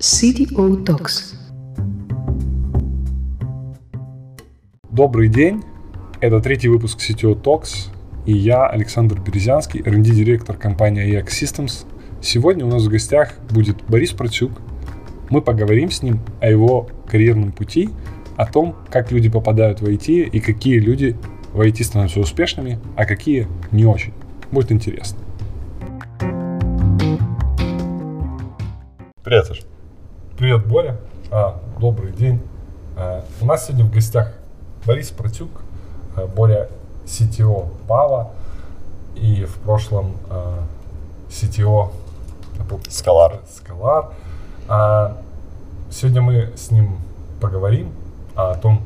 CTO Talks. Добрый день. Это третий выпуск CTO Talks. И я, Александр Березянский, R&D-директор компании AX Systems. Сегодня у нас в гостях будет Борис Процюк. Мы поговорим с ним о его карьерном пути, о том, как люди попадают в IT и какие люди в IT становятся успешными, а какие не очень. Будет интересно. Привет, Саш. Привет, Боря. А, добрый день. А, у нас сегодня в гостях Борис Процюк, а, Боря CTO Пава и в прошлом а, CTO Скалар. Скалар. А, сегодня мы с ним поговорим о том,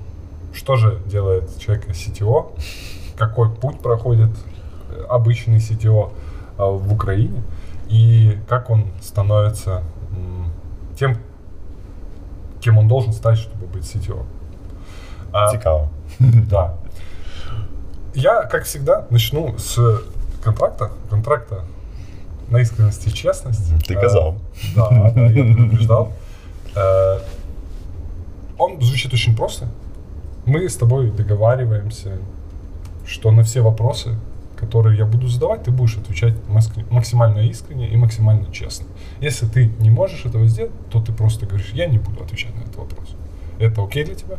что же делает человек CTO, какой путь проходит обычный CTO а, в Украине и как он становится тем, кем он должен стать, чтобы быть CTO. А, Цікаво. да. Я, как всегда, начну с контракта. Контракта на искренность и честность. Ты Э, казал. Да, да, я предупреждал. Э, Он звучит очень просто. Мы с тобой договариваемся, что на все вопросы, которые я буду задавать, ты будешь отвечать максимально искренне и максимально честно. Если ты не можешь этого сделать, то ты просто говоришь, я не буду отвечать на этот вопрос. Это окей для тебя?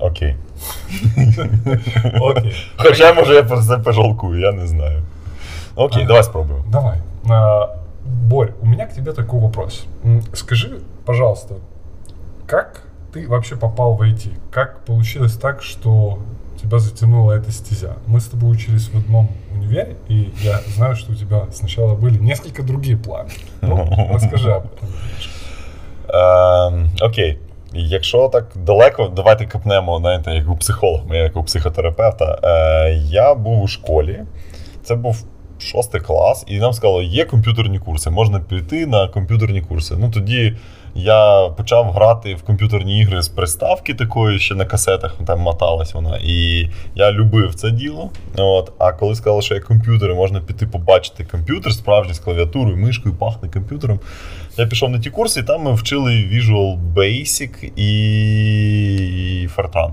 Окей. Окей. Хоча, може, я про це пожалкую, я не знаю. Окей, А. давай спробуємо. Давай. А, Борь, у меня к тебе такой вопрос. Скажи, пожалуйста, как ты вообще попал в IT? Как получилось так, что тебя затянула эта стезя? Мы с тобой учились в одном универе, и я знаю, что у тебя сначала были несколько другие планы. Ну, расскажи об этом. Ем, окей. Якщо так далеко, давайте копнемо, знаєте, як у психолога, я як у психотерапевта. Е, я був у школі, це був шостий клас, і нам сказали, є комп'ютерні курси, можна піти на комп'ютерні курси. Ну тоді я почав грати в комп'ютерні ігри з приставки такої, ще на касетах там моталась вона. І я любив це діло. От. А коли сказали, що є комп'ютери, можна піти побачити комп'ютер справжній з клавіатурою, мишкою, пахне комп'ютером. Я пішов на ті курси, і там ми вчили Visual Basic і Fortran.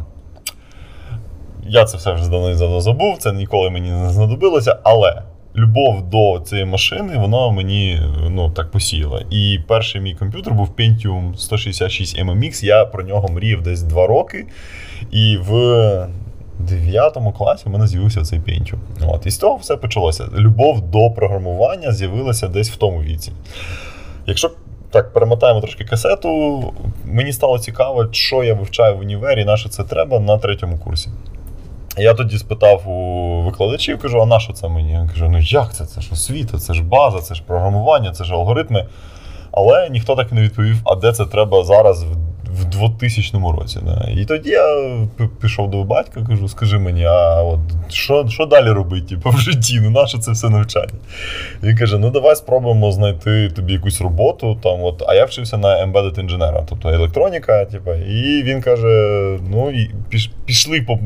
Я це все вже давно давно забув, це ніколи мені не знадобилося, але любов до цієї машини, вона мені ну, так посіяла. І перший мій комп'ютер був Pentium 166 MMX. Я про нього мріяв десь 2 роки. І в 9 класі в мене з'явився цей Pentium. От. І з того все почалося. Любов до програмування з'явилася десь в тому віці. Якщо так перемотаємо трошки касету, мені стало цікаво, що я вивчаю в універі, на що це треба на третьому курсі. Я тоді спитав у викладачів, кажу, а на що це мені? Я кажу, ну як це? Це ж освіта, це ж база, це ж програмування, це ж алгоритми. Але ніхто так і не відповів, а де це треба зараз в в 2000 році. Да. І тоді я пішов до батька, кажу, скажи мені, а от що, що далі робити типу, в житті? Ну, наше це все навчання? Він каже: ну давай спробуємо знайти тобі якусь роботу. Там, от, а я вчився на embedded інженера, тобто електроніка, типу, і він каже: ну, пішли по.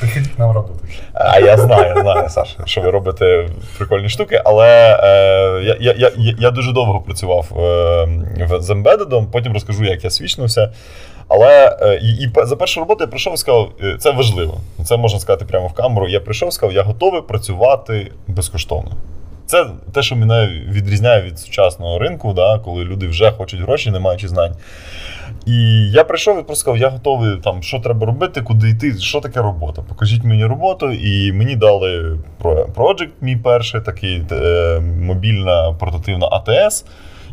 Приходи к нам работать. А я знаю, знаю, Саша, що ви робите прикольні штуки, але е, я, я, я, я дуже довго працював е, з ембедедом, потім розкажу, як я свічнувся. Але е, і за першу роботу я прийшов і сказав, е, це важливо. Це можна сказати прямо в камеру. Я прийшов і сказав, я готовий працювати безкоштовно. Це те, що мене відрізняє від сучасного ринку, да, коли люди вже хочуть гроші, не маючи знань. І я прийшов і просто сказав, я готовий, там, що треба робити, куди йти, що таке робота. Покажіть мені роботу, і мені дали про- Project, мій перший, такий е, мобільна портативна АТС.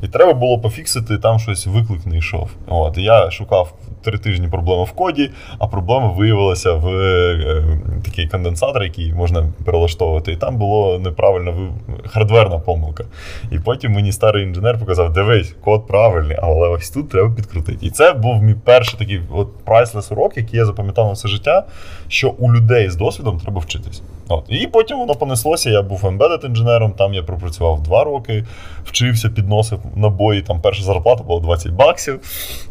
І треба було пофіксити, там щось виклик не йшов. От, і я шукав три тижні проблеми в коді, а проблема виявилася в е, такий конденсатор, який можна перелаштовувати. І там було неправильно ви- хардверна помилка. І потім мені старий інженер показав: дивись, код правильний, але ось тут треба підкрутити. І це був мій перший такий от priceless урок, який я запам'ятав на все життя, що у людей з досвідом треба вчитись. От. І потім воно понеслося. Я був embedded інженером, там я пропрацював два роки, вчився, підносив набої, там перша зарплата була 20 баксів.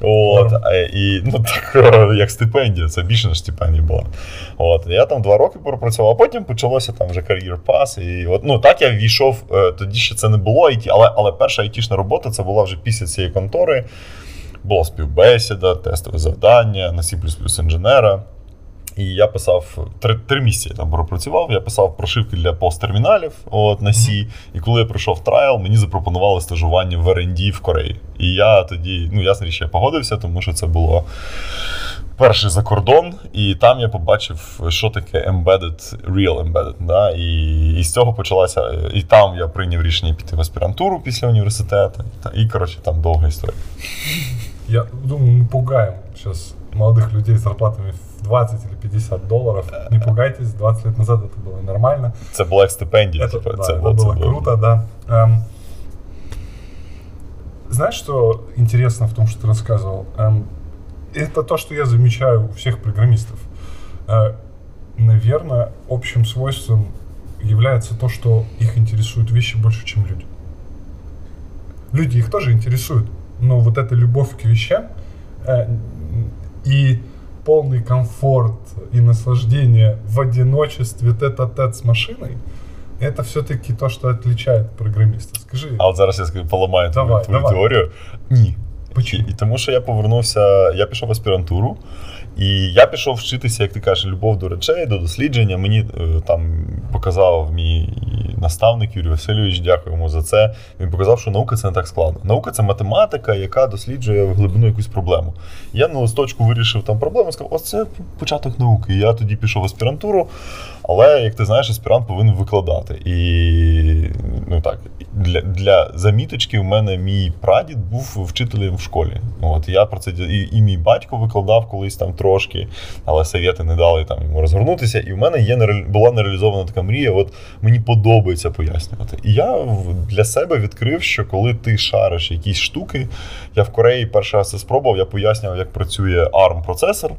От, е, І ну, так, як стипендія, це більше ніж стипендія була. От, Я там два роки пропрацював, а потім почалося там вже кар'єр пас. І от, ну, так я війшов, е, тоді ще це не було, але але перша айтішна робота це була вже після цієї контори. Була співбесіда, тестове завдання, на C інженера. І я писав три три місяці там пропрацював. Я писав прошивки для посттерміналів от, на C. І коли я пройшов трайл, мені запропонували стажування в R&D в Кореї. І я тоді, ну ясна річ, я погодився, тому що це було перший за кордон, і там я побачив, що таке embedded, real embedded. Да? І, і з цього почалася. І там я прийняв рішення піти в аспірантуру після університету. І, коротше, там довга історія. Я думаю, мы пугаем сейчас молодых людей с зарплатами в 20 или 50 долларов. Не пугайтесь, 20 лет назад это было нормально. Це була стипендія. Это, типу, да, це, это було, было це круто, да. Эм, знаешь, что интересно в том, что ты рассказывал? Эм, это то, что я замечаю у всех программистов. Э, наверное, общим свойством является то, что их интересуют вещи больше, чем люди. Люди их тоже интересуют, но вот эта любовь к вещам э, и полный комфорт и наслаждение в одиночестве тет-а-тет с машиной, это все-таки то, что отличает программиста. Скажи. А от зараз я скажу, поламаю Давай, твою давай. теорію. Ні. Почему? І тому що я повернувся, я пішов в аспірантуру, І я пішов вчитися, як ти кажеш, любов до речей, до дослідження. Мені е, там показав мій наставник Юрій Васильович, дякую йому за це. Він показав, що наука це не так складно. Наука це математика, яка досліджує в глибину якусь проблему. Я на листочку вирішив там проблему, сказав, ось це початок науки. Я тоді пішов в аспірантуру, але, як ти знаєш, аспірант повинен викладати. І ну так, для для заміточки в мене мій прадід був вчителем в школі. От Я про це і, і мій батько викладав колись там трошки, але совєти не дали там йому розгорнутися. І в мене є була нереалізована така мрія. От мені подобається пояснювати. І я для себе відкрив, що коли ти шариш якісь штуки, я в Кореї перший раз це спробував, я пояснював, як працює ARM-процесор.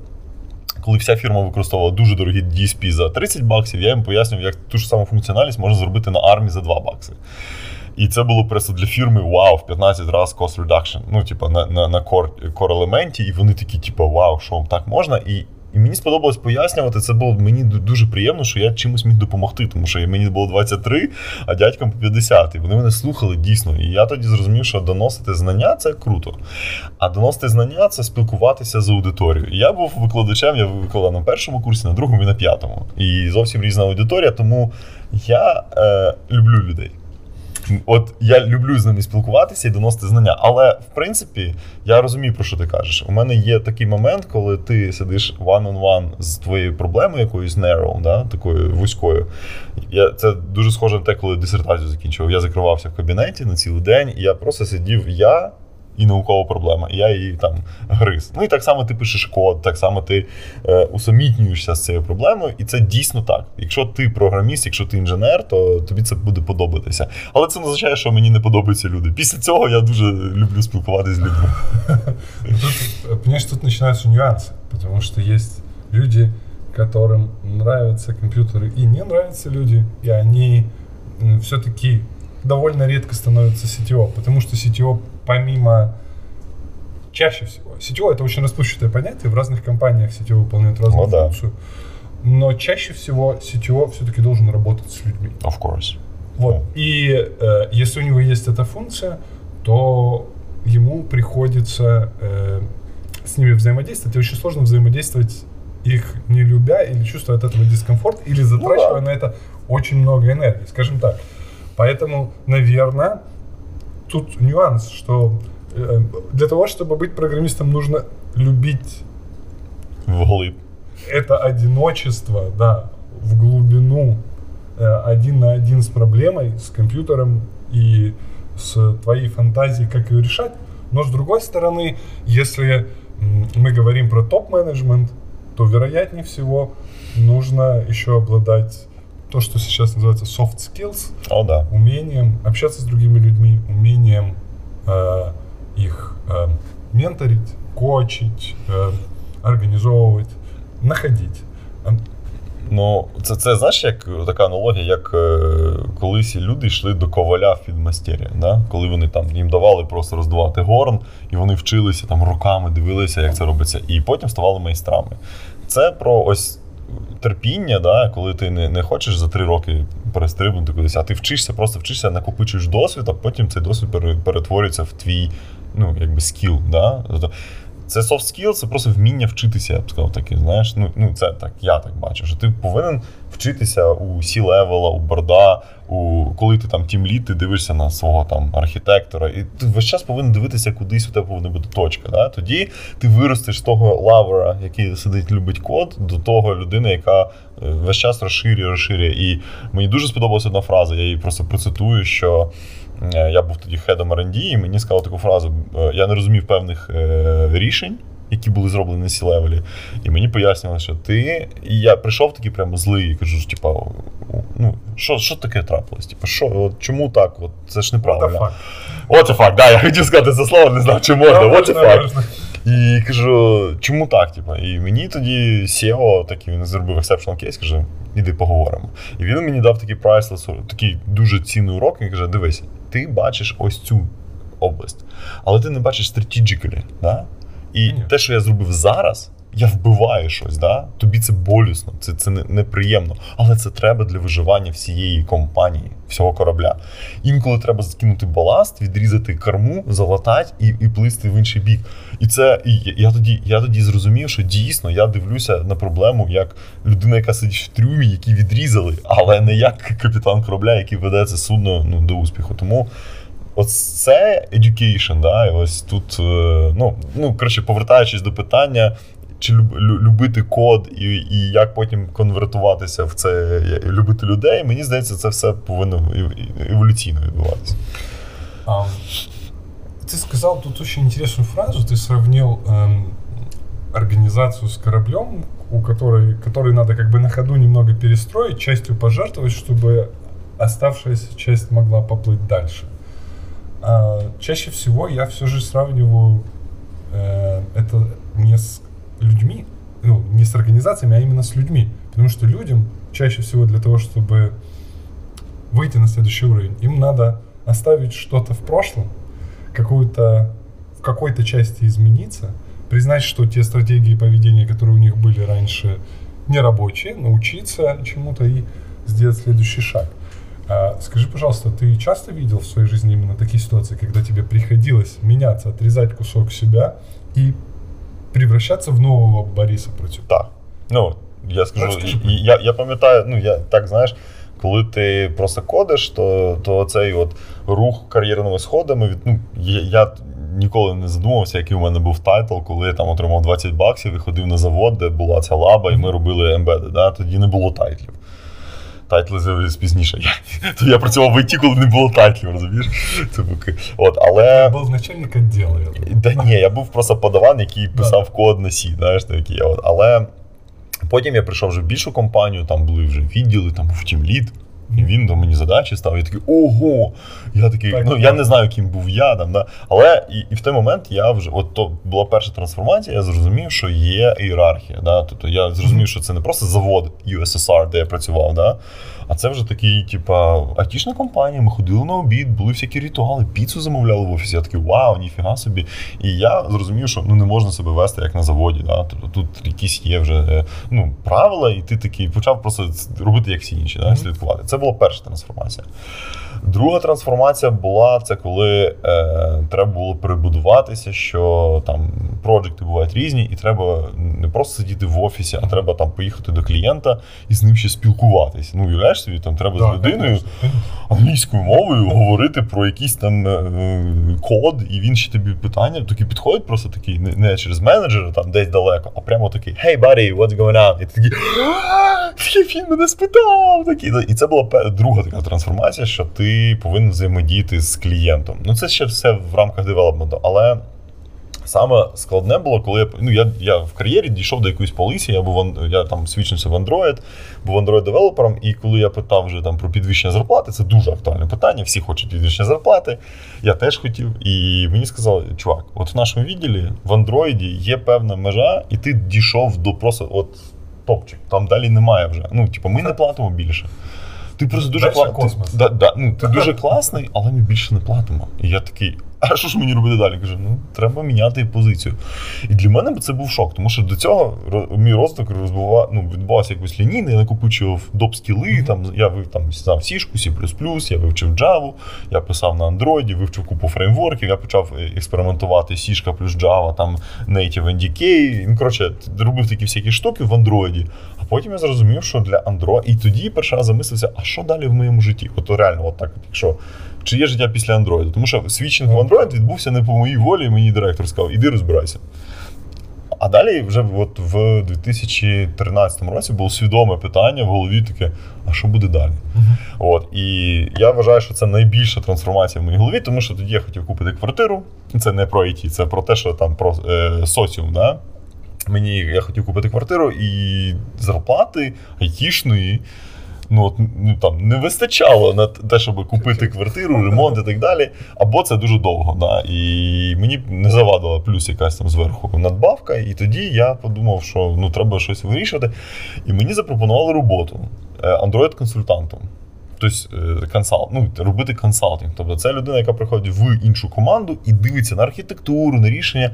Коли вся фірма використовувала дуже дорогі DSP за 30 баксів, я їм пояснював, як ту ж саму функціональність можна зробити на армі за 2 бакси. І це було просто для фірми вау, в 15 разів cost reduction. Ну, типу, на на, на core, елементі, і вони такі, типу, вау, що вам так можна. І і мені сподобалось пояснювати. Це було мені дуже приємно, що я чимось міг допомогти, тому що мені було 23, а дядькам по 50. І вони мене слухали дійсно. І я тоді зрозумів, що доносити знання це круто. А доносити знання це спілкуватися з аудиторією. І я був викладачем, я викладав на першому курсі, на другому і на п'ятому. І зовсім різна аудиторія, тому я е, люблю людей. От я люблю з ними спілкуватися і доносити знання. Але в принципі я розумію, про що ти кажеш. У мене є такий момент, коли ти сидиш one-on-one з твоєю проблемою, якоюсь narrow, да, такою вузькою. Я, Це дуже схоже на те, коли дисертацію закінчував. Я закривався в кабінеті на цілий день, і я просто сидів. я і наукова проблема. І я її там гриз. Ну і так само ти пишеш код, так само ти е, усамітнюєшся з цією проблемою, і це дійсно так. Якщо ти програміст, якщо ти інженер, то тобі це буде подобатися. Але це не означає, що мені не подобаються люди. Після цього я дуже люблю спілкуватися з людьми. Тут, понимаешь, тут начинаются нюансы, потому что есть люди, которым нравятся компьютеры и не нравятся люди, и они все-таки довольно редко становятся CTO, потому что CTO помимо чаще всего. CTO это очень расплывчатое понятие, в разных компаниях CTO выполняет разную ну, функцию. Да. Но чаще всего CTO все-таки должен работать с людьми. Of course. Вот. Yeah. И э, если у него есть эта функция, то ему приходится э, с ними взаимодействовать. И очень сложно взаимодействовать их не любя или чувствуя от этого дискомфорт, или затрачивая ну, да. на это очень много энергии, скажем так. Поэтому, наверное, тут нюанс, что э, для того, чтобы быть программистом, нужно любить вглубь. Это одиночество, да, в глубину, э, один на один с проблемой, с компьютером и с твоей фантазией, как ее решать. Но с другой стороны, если мы говорим про топ-менеджмент, то вероятнее всего нужно еще обладать то, что сейчас называется soft skills, О, да. умением общаться с другими людьми, умением э, их э, менторить, коучить, э, организовывать, находить. Ну, це це знаєш, як така аналогія, як е, колись люди йшли до коваля в підмастер'я, да? коли вони там їм давали просто роздувати горн, і вони вчилися там роками, дивилися, як це робиться, і потім ставали майстрами. Це про ось терпіння, да? коли ти не не хочеш за три роки перестрибнути кудись, а ти вчишся, просто вчишся, накопичуєш досвід, а потім цей досвід перетворюється в твій ну, якби скіл. Да? Це soft skill, це просто вміння вчитися, я б сказав таке. Знаєш, ну ну це так, я так бачу. Що ти повинен вчитися у C-level а, у board а, у коли ти там team lead, ти дивишся на свого там архітектора, і ти весь час повинен дивитися, кудись у тебе повинна бути точка. Да? Тоді ти виростеш з того lover а, який сидить, любить код, до того людини, яка е, весь час розширює, розширює. І мені дуже сподобалася одна фраза. Я її просто процитую, що. Е, я був тоді head ом R&D, і мені сказали таку фразу: е, я не розумів певних е, рішень, які були зроблені на C-level і. І мені пояснювали, що ти. І я прийшов такий прямо злий і кажу, типа, ну, що що таке трапилось? Типа, що, от, чому так? От, Це ж неправильно. What the fuck, да, я хотів сказати це слово, не знав, чи можна. What the fuck. І кажу, чому так? Типу? І мені тоді SEO, такий він зробив exceptional case, каже, іди поговоримо. І він мені дав такий прайслес, такий дуже цінний урок. Він каже: дивись, ти бачиш ось цю область, але ти не бачиш strategically, да? І Ні. те, що я зробив зараз, я вбиваю щось, да? тобі це болісно, це це неприємно. Але це треба для виживання всієї компанії, всього корабля. Інколи треба закинути баласт, відрізати корму, залатати і і плисти в інший бік. І це і я тоді я тоді зрозумів, що дійсно я дивлюся на проблему як людина, яка сидить в трюмі, які відрізали, але не як капітан корабля, який веде це судно ну, до успіху. Тому. Ось це education, да, і ось тут, е, ну, ну коротше, повертаючись до питання, чи любити код і і як потім конвертуватися в це, любити людей, мені здається, це все повинно еволюційно відбуватися. А, ты сказал тут очень интересную фразу. Ты сравнил эм, организацию с кораблем, у которой, который надо как бы на ходу немного перестроить, частью пожертвовать, чтобы оставшаяся часть могла поплыть дальше. А, чаще всего я все же сравниваю э, это не с людьми, ну, не с организациями, а именно с людьми. Потому что людям чаще всего для того, чтобы выйти на следующий уровень, им надо оставить что-то в прошлом, какую-то в какой-то части измениться, признать, что те стратегии поведения, которые у них были раньше, не рабочие, научиться чему-то и сделать следующий шаг. А, скажи, пожалуйста, ты часто видел в своей жизни именно такие ситуации, когда тебе приходилось меняться, отрезать кусок себя и превращаться в нового Бориса Працюка? Так. Ну, я скажу, я я пам'ятаю, ну я так знаєш, коли ти просто кодиш, то то цей от рух кар'єрними сходами від ну, я, я ніколи не задумався, який у мене був тайтл, коли я там отримав 20 баксів і ходив на завод, де була ця лаба, і ми робили ембеди. Да? Тоді не було тайтлів. Тайтли з'явились пізніше. То я працював в ІТ, коли не було тайтлів, розумієш? Це От, але... Ти був начальник відділу. Да ні, я був просто падаван, який писав код на C, знаєш, такі. От. Але потім я прийшов вже в більшу компанію, там були вже відділи, там був team lead. І він до мені задачі став. Я такий ого! Я такий, так, ну так. я не знаю, ким був я там. Да? Але і, і в той момент я вже, от то була перша трансформація, я зрозумів, що є ієрархія. Да? Тобто я зрозумів, що це не просто завод USSR, де я працював. Да? А це вже такий, типа, айтішна компанія. Ми ходили на обід, були всякі ритуали, піцу замовляли в офісі. Я такий, вау, ніфіга собі. І я зрозумів, що ну не можна себе вести як на заводі. Да? Тобто тут якісь є вже е, ну, правила, і ти такий почав просто робити як всі інші, да? слідкувати. Це була перша трансформація. Друга трансформація була це коли е, треба було перебудуватися, що там проекти бувають різні, і треба не просто сидіти в офісі, а треба там поїхати до клієнта і з ним ще спілкуватися. Ну, уявляєш собі, там треба так, з людиною англійською мовою говорити про якийсь там е, код, і він ще тобі питання такі підходить, просто такий, не, через менеджера, там десь далеко, а прямо такий Hey, buddy, what's going on? І ти такий, він мене спитав. Такий. І це була друга така трансформація, що ти повинен взаємодіяти з клієнтом. Ну це ще все в рамках девелопменту. Але саме складне було, коли я ну, я, я в кар'єрі дійшов до якоїсь полісі, я був я там свідчився в Android, був Android девелопером, і коли я питав вже там про підвищення зарплати, це дуже актуальне питання. Всі хочуть підвищення зарплати. Я теж хотів. І мені сказали, чувак, от в нашому відділі в Android є певна межа, і ти дійшов до просто от топчик. Там далі немає вже. Ну, типу, ми не платимо більше. Ти просто дуже класний. Да, да, ну, ти дуже класний, але ми більше не платимо. І я такий, а що ж мені робити далі? Каже, ну треба міняти позицію. І для мене це був шок, тому що до цього мій розвиток розбував, ну, відбувався якось лінійно, я накопичував доп-скіли, mm-hmm. там, я вив там знав Сішку, C++, я вивчив Java, я писав на Android, вивчив купу фреймворків, я почав е, експериментувати Сішка плюс Java, там Native NDK. Ну, коротше, робив такі всякі штуки в Android. Потім я зрозумів, що для Android, і тоді перший раз замислився, а що далі в моєму житті? От реально, от так, якщо чи є життя після Android. Тому що свідчинг в Android відбувся не по моїй волі, і мені директор сказав, іди розбирайся. А далі вже от в 2013 році було свідоме питання в голові таке: а що буде далі? Uh-huh. От, І я вважаю, що це найбільша трансформація в моїй голові, тому що тоді я хотів купити квартиру. Це не про IT, це про те, що там про е, соціум. Да? Мені я хотів купити квартиру і зарплати айтішної ну от, ну там не вистачало на те, щоб купити квартиру, ремонт і так далі. Або це дуже довго. Да? І мені не завадила плюс якась там зверху надбавка. І тоді я подумав, що ну треба щось вирішувати. І мені запропонували роботу е, Android-консультантом. Тобто е, консалт, ну, робити консалтинг. Тобто це людина, яка приходить в іншу команду і дивиться на архітектуру, на рішення.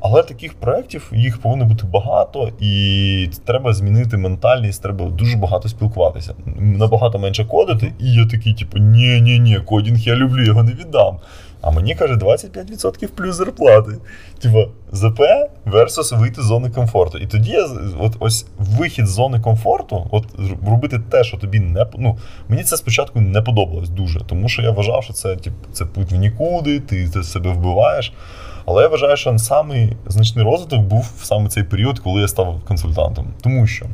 Але таких проєктів їх повинно бути багато, і треба змінити ментальність, треба дуже багато спілкуватися. Набагато менше кодити, і я такий, типу, ні ні ні кодінг я люблю, його не віддам. А мені каже 25% плюс зарплати. Типа ЗП versus вийти з зони комфорту. І тоді я от ось вихід з зони комфорту, от робити те, що тобі не ну, мені це спочатку не подобалось дуже, тому що я вважав, що це тип, це путь в нікуди, ти себе вбиваєш. Але я вважаю, що самий значний розвиток був саме цей період, коли я став консультантом. Тому що,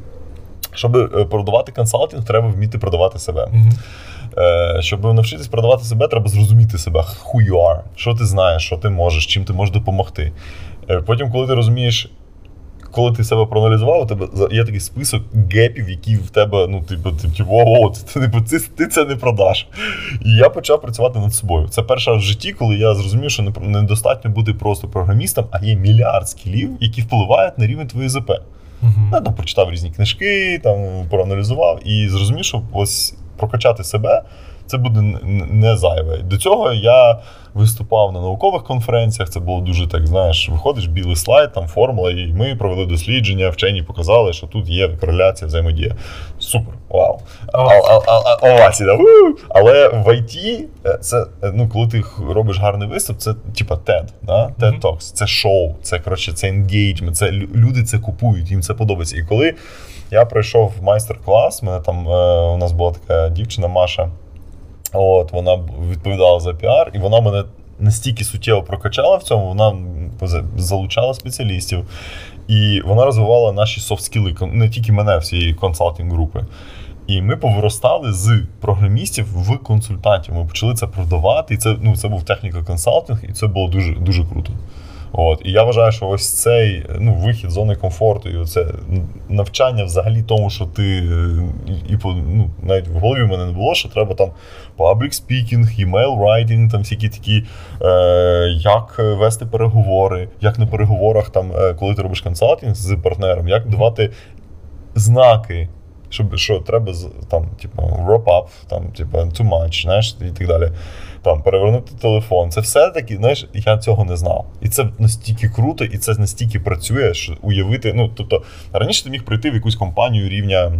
щоб е, продавати консалтинг, треба вміти продавати себе. Mm-hmm. Щоб навчитись продавати себе, треба зрозуміти себе, who you are, що ти знаєш, що ти можеш, чим ти можеш допомогти. Е, потім, коли ти розумієш, коли ти себе проаналізував, у тебе є такий список гепів, які в тебе, ну, типу, типу, о, ти, ти, ти це не продаш. І я почав працювати над собою. Це перша в житті, коли я зрозумів, що недостатньо бути просто програмістом, а є мільярд скілів, які впливають на рівень твоєї ЗП. Uh-huh. Я там прочитав різні книжки, там проаналізував і зрозумів, що ось прокачати себе це буде не зайве. До цього я виступав на наукових конференціях. Це було дуже так. Знаєш, виходиш білий слайд, там формула, і ми провели дослідження. Вчені показали, що тут є кореляція, взаємодія. Супер, вау. Овація. Але в IT е, це ну, коли ти робиш гарний виступ, це типа TED, да? TED Talks, це шоу, це коротше, це енгейджмент, це люди це купують, їм це подобається. І коли я пройшов майстер-клас, мене там е, у нас була така дівчина Маша. От Вона відповідала за піар, і вона мене настільки суттєво прокачала в цьому, вона залучала спеціалістів. І вона розвивала наші софт-скіли, не тільки мене, всієї консалтинг групи. І ми повиростали з програмістів в консультантів. Ми почали це продавати. І це ну, це був technical consulting, і це було дуже дуже круто. От. І я вважаю, що ось цей ну, вихід з зони комфорту, і це навчання взагалі тому, що ти і ну, навіть в голові в мене не було, що треба там public speaking, email writing, там всякі такі, е, як вести переговори, як на переговорах, там, е, коли ти робиш консалтинг з партнером, як давати знаки. Щоб що треба там, типу, wrap up, там, типу, too much, знаєш, і так далі там перевернути телефон. Це все таки, знаєш, я цього не знав. І це настільки круто, і це настільки працює, що уявити. Ну, тобто, раніше ти міг прийти в якусь компанію рівня.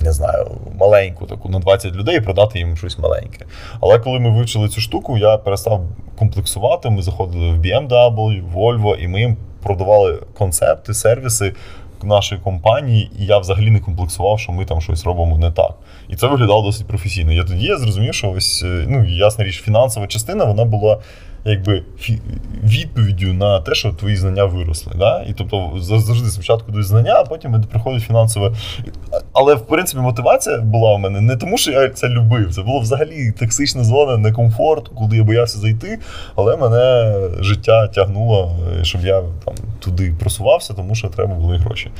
Не знаю, маленьку таку на 20 людей і продати їм щось маленьке. Але коли ми вивчили цю штуку, я перестав комплексувати. Ми заходили в BMW, Volvo, і ми їм продавали концепти, сервіси нашої компанії, і я взагалі не комплексував, що ми там щось робимо не так. І це виглядало досить професійно. Я тоді я зрозумів, що ось, е, ну, ясна річ, фінансова частина вона була якби відповіддю на те, що твої знання виросли. Да? І тобто завжди спочатку дають знання, а потім приходить фінансове. Але в принципі мотивація була у мене не тому, що я це любив. Це було взагалі токсична зона, некомфорт, куди я боявся зайти. Але мене життя тягнуло, е, щоб я там туди просувався, тому що треба були гроші.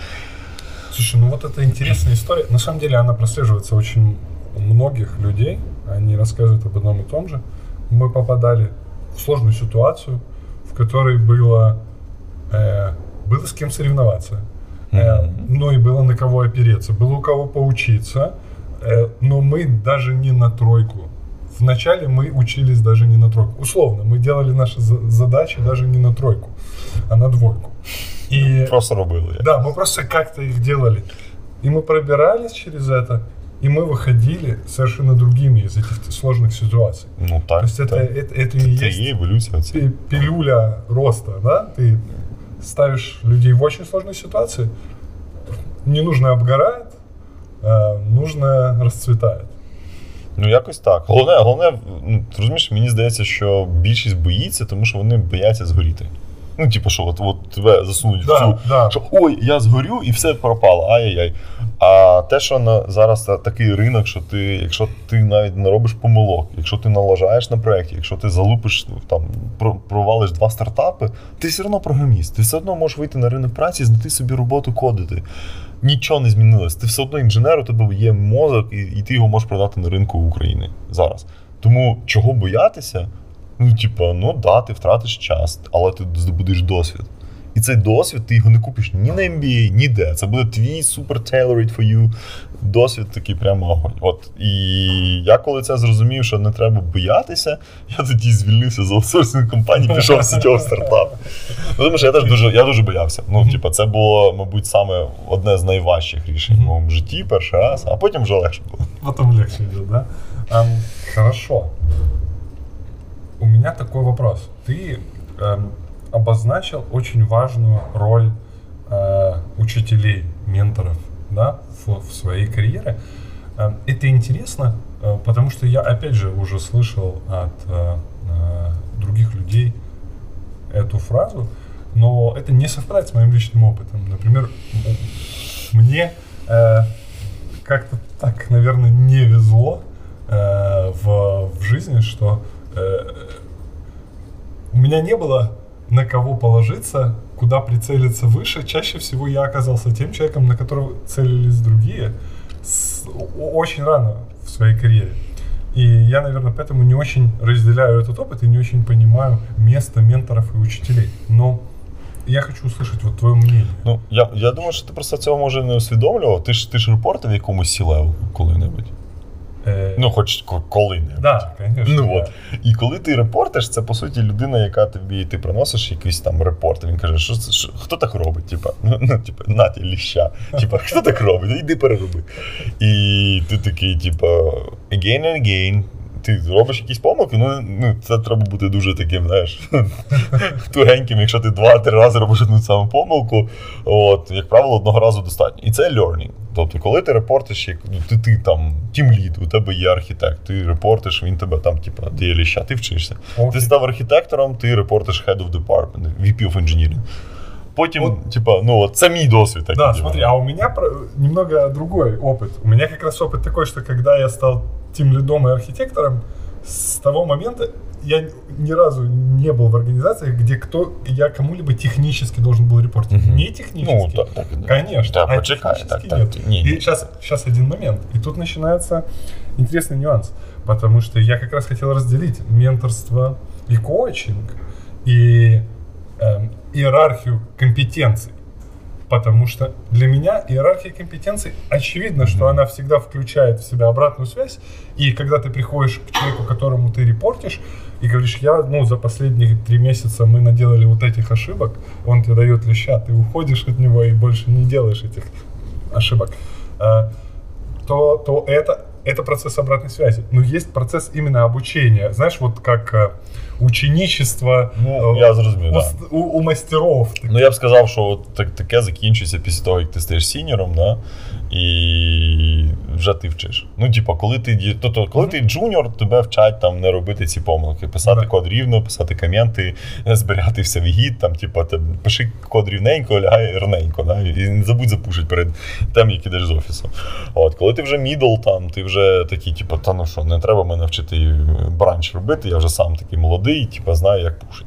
Слушай, ну вот это интересная история. На самом деле она прослеживается очень у многих людей. Они рассказывают об одном и том же. Мы попадали в сложную ситуацию, в которой было, э, было с кем соревноваться. Э, ну и было на кого опереться, было у кого поучиться, э, но мы даже не на тройку. Вначале мы учились даже не на тройку. Условно, мы делали наши задачи даже не на тройку, а на двойку. И, просто робили. Да, мы просто как-то их делали. И мы пробирались через это, и мы выходили совершенно другими из этих сложных ситуаций. Ну так. То есть это, это, это и есть эволюция. пилюля роста, да? Ты ставишь людей в очень сложные ситуации, ненужное обгорает, а нужное расцвітає. Ну, якось так. Головне, головне, ну, розумієш, мені здається, що більшість боїться, тому що вони бояться згоріти. Ну, типу, що от, от тебе засунуть да, в цю, да. що ой, я згорю і все пропало. Ай-яй-яй. А те, що на зараз такий ринок, що ти, якщо ти навіть не робиш помилок, якщо ти налажаєш на проєкті, якщо ти залупиш там, провалиш два стартапи, ти все одно програміст, ти все одно можеш вийти на ринок праці і знайти собі роботу кодити. Нічого не змінилось. Ти все одно інженер, у тебе є мозок, і, і ти його можеш продати на ринку України зараз. Тому чого боятися? Ну, типа, ну да, ти втратиш час, але ти здобудеш досвід. І цей досвід ти його не купиш ні на MBA, ніде. Це буде твій super tailored for you досвід такий прямо огонь. От і я коли це зрозумів, що не треба боятися, я тоді звільнився з аутсорсинг компанії, пішов в стартап. Ну, тому що я теж дуже я дуже боявся. Ну, типа, це було, мабуть, саме одне з найважчих рішень в моєму житті перший раз, а потім вже легше було. Потім легше йде, да? Um, хорошо. У меня такой вопрос. Ты эм, обозначил очень важную роль э, учителей, менторов да, в, в своей карьере. Э, это интересно, э, потому что я, опять же, уже слышал от э, э, других людей эту фразу, но это не совпадает с моим личным опытом. Например, мне э, как-то так, наверное, не везло э, в, в жизни, что у меня не было на кого положиться, куда прицелиться выше. Чаще всего я оказался тем человеком, на которого целились другие с, очень рано в своей карьере. И я, наверное, поэтому не очень разделяю этот опыт и не очень понимаю место менторов и учителей. Но я хочу услышать вот твое мнение. Ну, я я думаю, що ти просто цього може не усвідомлював. Ти ж ти ж репортив якомусь сілеву коли-небудь. Е... Ну, хоч коли-небудь. Да, ну, от. І коли ти репортиш, це по суті людина, яка тобі ти приносиш якийсь там репорт. Він каже, що, що хто так робить? Типа, ну, ну типа, на ті ліща. Типа, хто так робить? Іди перероби. І ти такий, типа, again and again ти робиш якісь помилки, ну ну це треба бути дуже таким, знаєш, тугеньким, якщо ти два-три рази робиш одну саму помилку, от, як правило, одного разу достатньо. І це learning. Тобто, коли ти репортиш, як ну, ти, ти там team lead, у тебе є architect, ти репортиш, він тебе там, типу, ти ліща, ти вчишся. Okay. Ти став архітектором, ти репортиш head of department, VP of engineering. Потім, вот. типа, ну вот, це мій досвід. Так, да, смотри, а у меня немного другой опыт. У меня как раз опыт такой, что когда я стал тем лидом и архитектором, с того момента я ни разу не был в организации, где кто я кому-либо технически должен был репортить. Mm-hmm. Не технически. Ну, так, так, Конечно. Да, а почекай, так, так, нет. Не, не. И сейчас, сейчас один момент. И тут начинается интересный нюанс. Потому что я как раз хотел разделить менторство и коучинг, и э, иерархию компетенций. Потому что для меня иерархия компетенций очевидно, что она всегда включает в себя обратную связь. И когда ты приходишь к человеку, которому ты репортишь, и говоришь, я, ну, за последние три месяца мы наделали вот этих ошибок, он тебе дает леща, ты уходишь от него и больше не делаешь этих ошибок, а, то, то это, это процесс обратной связи. Но есть процесс именно обучения. Знаешь, вот как а, ученичество ну, я зрозумів, у, да. у, у мастеров. Ну я б сказав, що так, таке закінчується після того, як ти стаєш сіньором, да? І вже ти вчиш. Ну, типа, коли ти тобто, коли ти junior, тебе вчать там не робити ці помилки, писати код рівно, писати коменти, зберігати все в Git, там, типа, ти пиши код рівненько, лягай рівненько, да? і не забудь запушити перед тим, як ідеш з офісу. От, Коли ти вже middle, там, ти вже такий, типу, та ну що, не треба мене вчити branch робити, я вже сам такий молодий, типу, знаю, як пушить.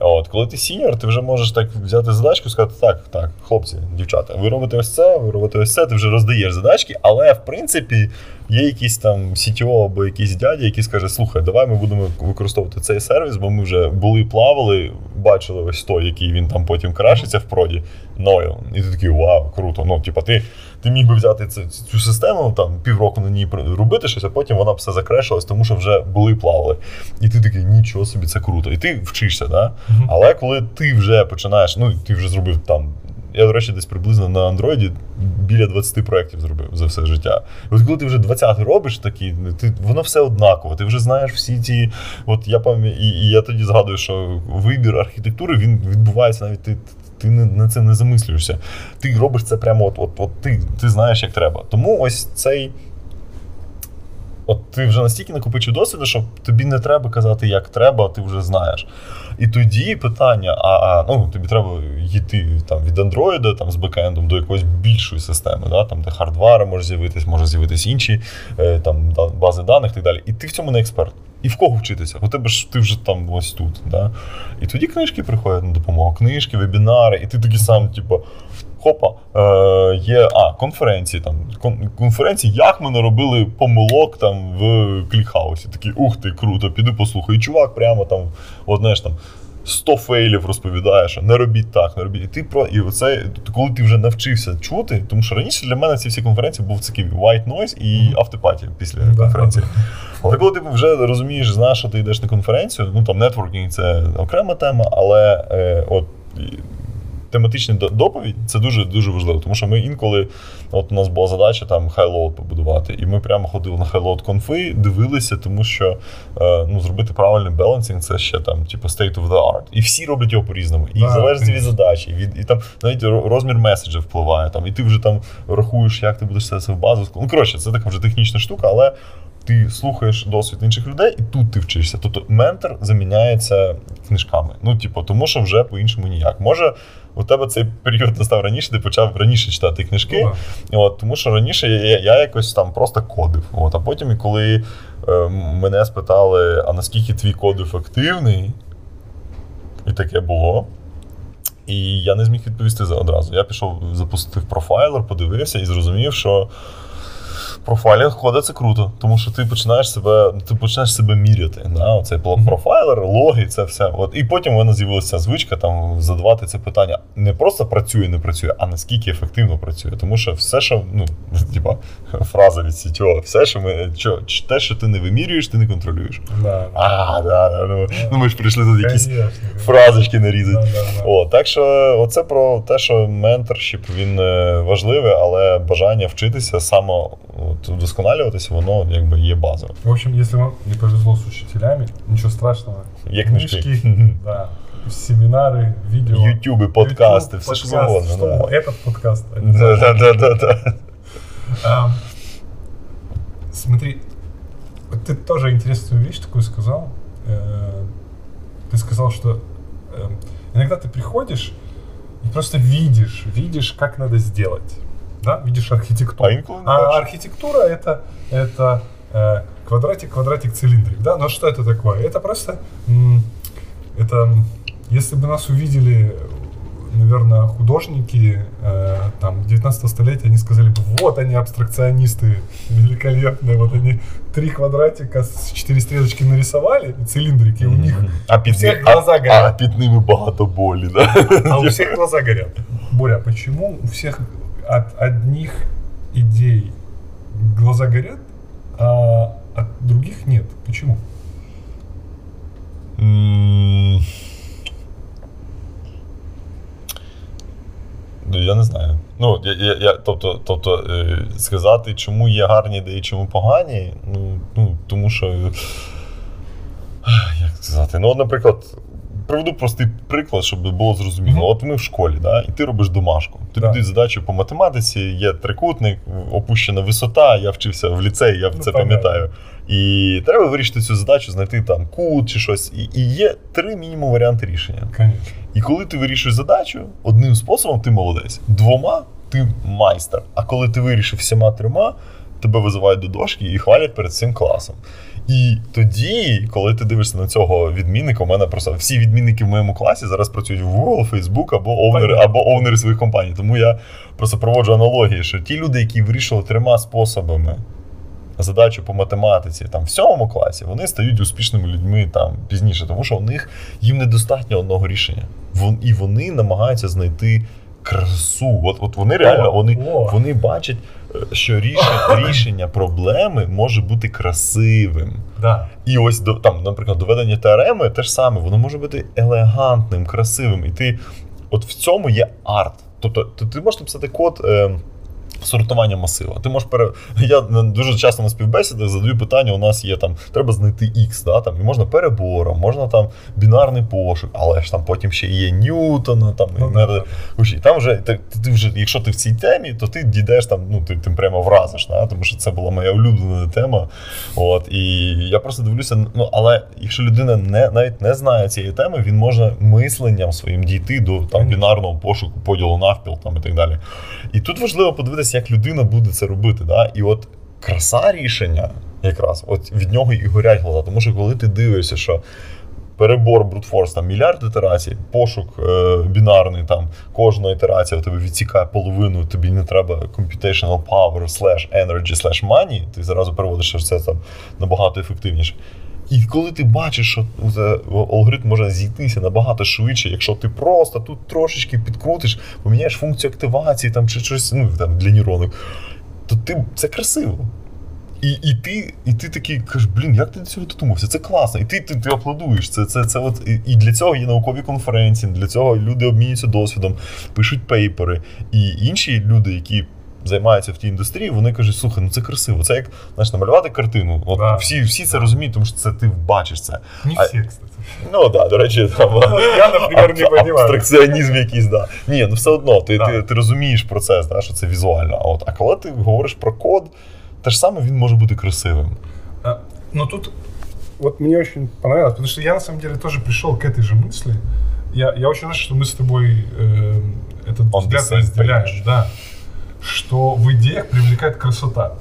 От, Коли ти senior, ти вже можеш так взяти задачку і сказати, так, так, хлопці, дівчата, ви робите ось це, ви робите ось це, ти вже роздаєш задачки, але в принципі є якийсь там CTO або якийсь дядя, який скаже, слухай, давай ми будемо використовувати цей сервіс, бо ми вже були, плавали, бачили ось той, який він там потім крашиться в проді. Нойл. І ти такий, вау, круто. Ну, типа, ти ти міг би взяти цю, цю систему, там півроку на ній робити щось, а потім вона б все закрешилась, тому що вже були плавали. І ти такий, нічого собі, це круто. І ти вчишся, да? Mm-hmm. Але коли ти вже починаєш, ну ти вже зробив там. Я, до речі, десь приблизно на андроїді біля 20 проєктів зробив за все життя. От коли ти вже 20 робиш такі, ти, воно все однаково. Ти вже знаєш всі ті. От я пам'ятаю, і, і я тоді згадую, що вибір архітектури він відбувається навіть ти ти на це не замислюєшся. Ти робиш це прямо от, от, от ти, ти знаєш, як треба. Тому ось цей. От ти вже настільки накопичив досвіду, що тобі не треба казати, як треба, ти вже знаєш. І тоді питання: а, а ну тобі треба йти там від Android там, з бекендом до якоїсь більшої системи, да, там, де хардвара може з'явитись, може з'явитись інші е, там, бази даних і так далі. І ти в цьому не експерт. І в кого вчитися? У тебе ж ти вже там ось тут. Да? І тоді книжки приходять на допомогу, книжки, вебінари, і ти такий сам, типу, хопа, е, є а, конференції. там, Конференції, як ми наробили помилок там в клікхаусі. Такий, ух ти, круто, піду послухаю. І чувак прямо там, одне ж там. 100 фейлів розповідає, що не робіть так, не робіть. І ти про і оце, коли ти вже навчився чути, тому що раніше для мене ці всі конференції був такий white noise і автопаті після конференції. Але коли ти вже розумієш, знаєш, що ти йдеш на конференцію, ну там нетворкінг це окрема тема, але е, от тематична доповідь це дуже дуже важливо, тому що ми інколи, от у нас була задача там хайлоуд побудувати, і ми прямо ходили на хайлоуд конфи, дивилися, тому що е, ну, зробити правильний балансинг це ще там, типу, state of the art. І всі роблять його по-різному. І в залежності від задачі, від і там навіть розмір меседжа впливає. Там, І ти вже там рахуєш, як ти будеш це в базу. Ну коротше, це така вже технічна штука, але. Ти слухаєш досвід інших людей, і тут ти вчишся. Тобто ментор заміняється книжками. Ну, типу, тому що вже по-іншому ніяк. Може, у тебе цей період настав раніше, ти почав раніше читати книжки. Ну, от, Тому що раніше я, я якось там просто кодив. От, А потім, коли е, мене спитали, а наскільки твій код ефективний, і таке було. І я не зміг відповісти одразу. Я пішов, запустив профайлер, подивився і зрозумів, що профайлінг це круто, тому що ти починаєш себе ти починаєш себе міряти. Да? Оцей профайлер, логи, це все. От. І потім в мене з'явилася звичка там задавати це питання. Не просто працює, не працює, а наскільки ефективно працює. Тому що все, що ну, типа, фраза від CTO, все, що ми що, те, що ти не вимірюєш, ти не контролюєш. Да. А, да, да, ну, ну ми ж прийшли тут якісь фразочки нарізати. Да, О, так що оце про те, що менторшіп він е, важливий, але бажання вчитися саме от, вдосконалюватися, воно якби є базовим. В общем, якщо вам не повезло з учителями, нічого страшного. Є книжки. книжки да, семінари, відео. Ютуби, подкасти, YouTube, все що завгодно. Что, да. Этот подкаст. Да, да, да, да, да. А, смотри, ты тоже интересную вещь такую сказал. Э, ты сказал, что э, иногда ты приходишь и просто видишь, видишь, как надо сделать да, видишь архитектуру. А, инклюн, а архитектура это, это э, квадратик, квадратик, цилиндрик, да, но что это такое? Это просто, это, если бы нас увидели наверное, художники э, там 19 столетия, они сказали бы, вот они абстракционисты великолепные, вот они три квадратика с четыре стрелочки нарисовали, цилиндрики, mm-hmm. у них а під, всех глаза а, горят. А під ними багато болі, да? А у всех глаза горят. Боря, почему у всех от одних идей глаза горят, а от других нет. Почему? Я не знаю. Ну, я, я, я, Тобто, тобто е, сказати, чому є гарні ідеї, чому погані, ну, ну тому що. Як сказати? Ну, наприклад, приведу простий приклад, щоб було зрозуміло. Mm-hmm. От ми в школі, да, і ти робиш домашку. Тобі дають задачу по математиці, є трикутник, опущена висота, я вчився в ліцеї, я ну, це пам'ятаю. І треба вирішити цю задачу, знайти там кут чи щось. І і є три мінімум варіанти рішення. І коли ти вирішуєш задачу, одним способом ти молодець, двома ти майстер. А коли ти вирішив всіма трьома, тебе визивають до дошки і хвалять перед цим класом. І тоді, коли ти дивишся на цього відмінника, у мене просто всі відмінники в моєму класі зараз працюють в Google, Facebook або овнери, або овнери своїх компаній. Тому я просто проводжу аналогії, що ті люди, які вирішили трьома способами задачу по математиці там в сьомому класі, вони стають успішними людьми там пізніше, тому що у них їм недостатньо одного рішення. І вони намагаються знайти красу. От от вони реально вони, вони бачать, що рішення рішення проблеми може бути красивим. Да. І ось там, наприклад, доведення теореми те ж саме, воно може бути елегантним, красивим. І ти от в цьому є арт. Тобто ти можеш написати код. Е, сортування масива. Ти можеш пере... Я дуже часто на співбесідах задаю питання: у нас є там, треба знайти X, да, там, і можна перебором, можна там бінарний пошук, але ж там потім ще є Ньютона. Там, ну, і, там вже, ти, ти вже, Якщо ти в цій темі, то ти дійдеш там, ну ти тим прямо вразиш, да, тому що це була моя улюблена тема. От, І я просто дивлюся, ну але якщо людина не, навіть не знає цієї теми, він може мисленням своїм дійти до там, бінарного пошуку, поділу навпіл там, і так далі. І тут важливо подивитися, як людина буде це робити. Да? І от краса рішення, якраз от від нього і горять глаза. Тому що коли ти дивишся, що перебор брутфорс, там мільярд ітерацій, пошук е, бінарний, там кожна ітерація у тебе відсікає половину, тобі не треба computational power, slash energy, slash money, ти зразу переводиш, що це там набагато ефективніше. І коли ти бачиш, що алгоритм може зійтися набагато швидше, якщо ти просто тут трошечки підкрутиш, поміняєш функцію активації там, чи щось ну, там, для нейронок, то ти це красиво. І і, ти і ти такий кажеш, блін, як ти до цього додумався? Це класно. І ти ти, ти аплодуєш. Це, це, це от, і для цього є наукові конференції, для цього люди обмінюються досвідом, пишуть пейпери. І інші люди, які займаються в тій індустрії, вони кажуть, слухай, ну це красиво. Це як знаєш, намалювати картину. От да. Всі всі це розуміють, тому що це ти бачиш це. Не всі, кстати. Ну так, да, до речі, там я, наприклад, не розумію. абстракціонізм якийсь, да. Ні, ну все одно, ти да. ти, ти розумієш процес, да, що це візуально. А от, а коли ти говориш про код, те ж саме він може бути красивим. А, ну тут вот мне очень понравилось, потому что я на самом деле тоже пришел к этой же мысли. Я, я очень рад, что мы с тобой э, этот On взгляд разделяем. Да. что в идеях привлекает красота.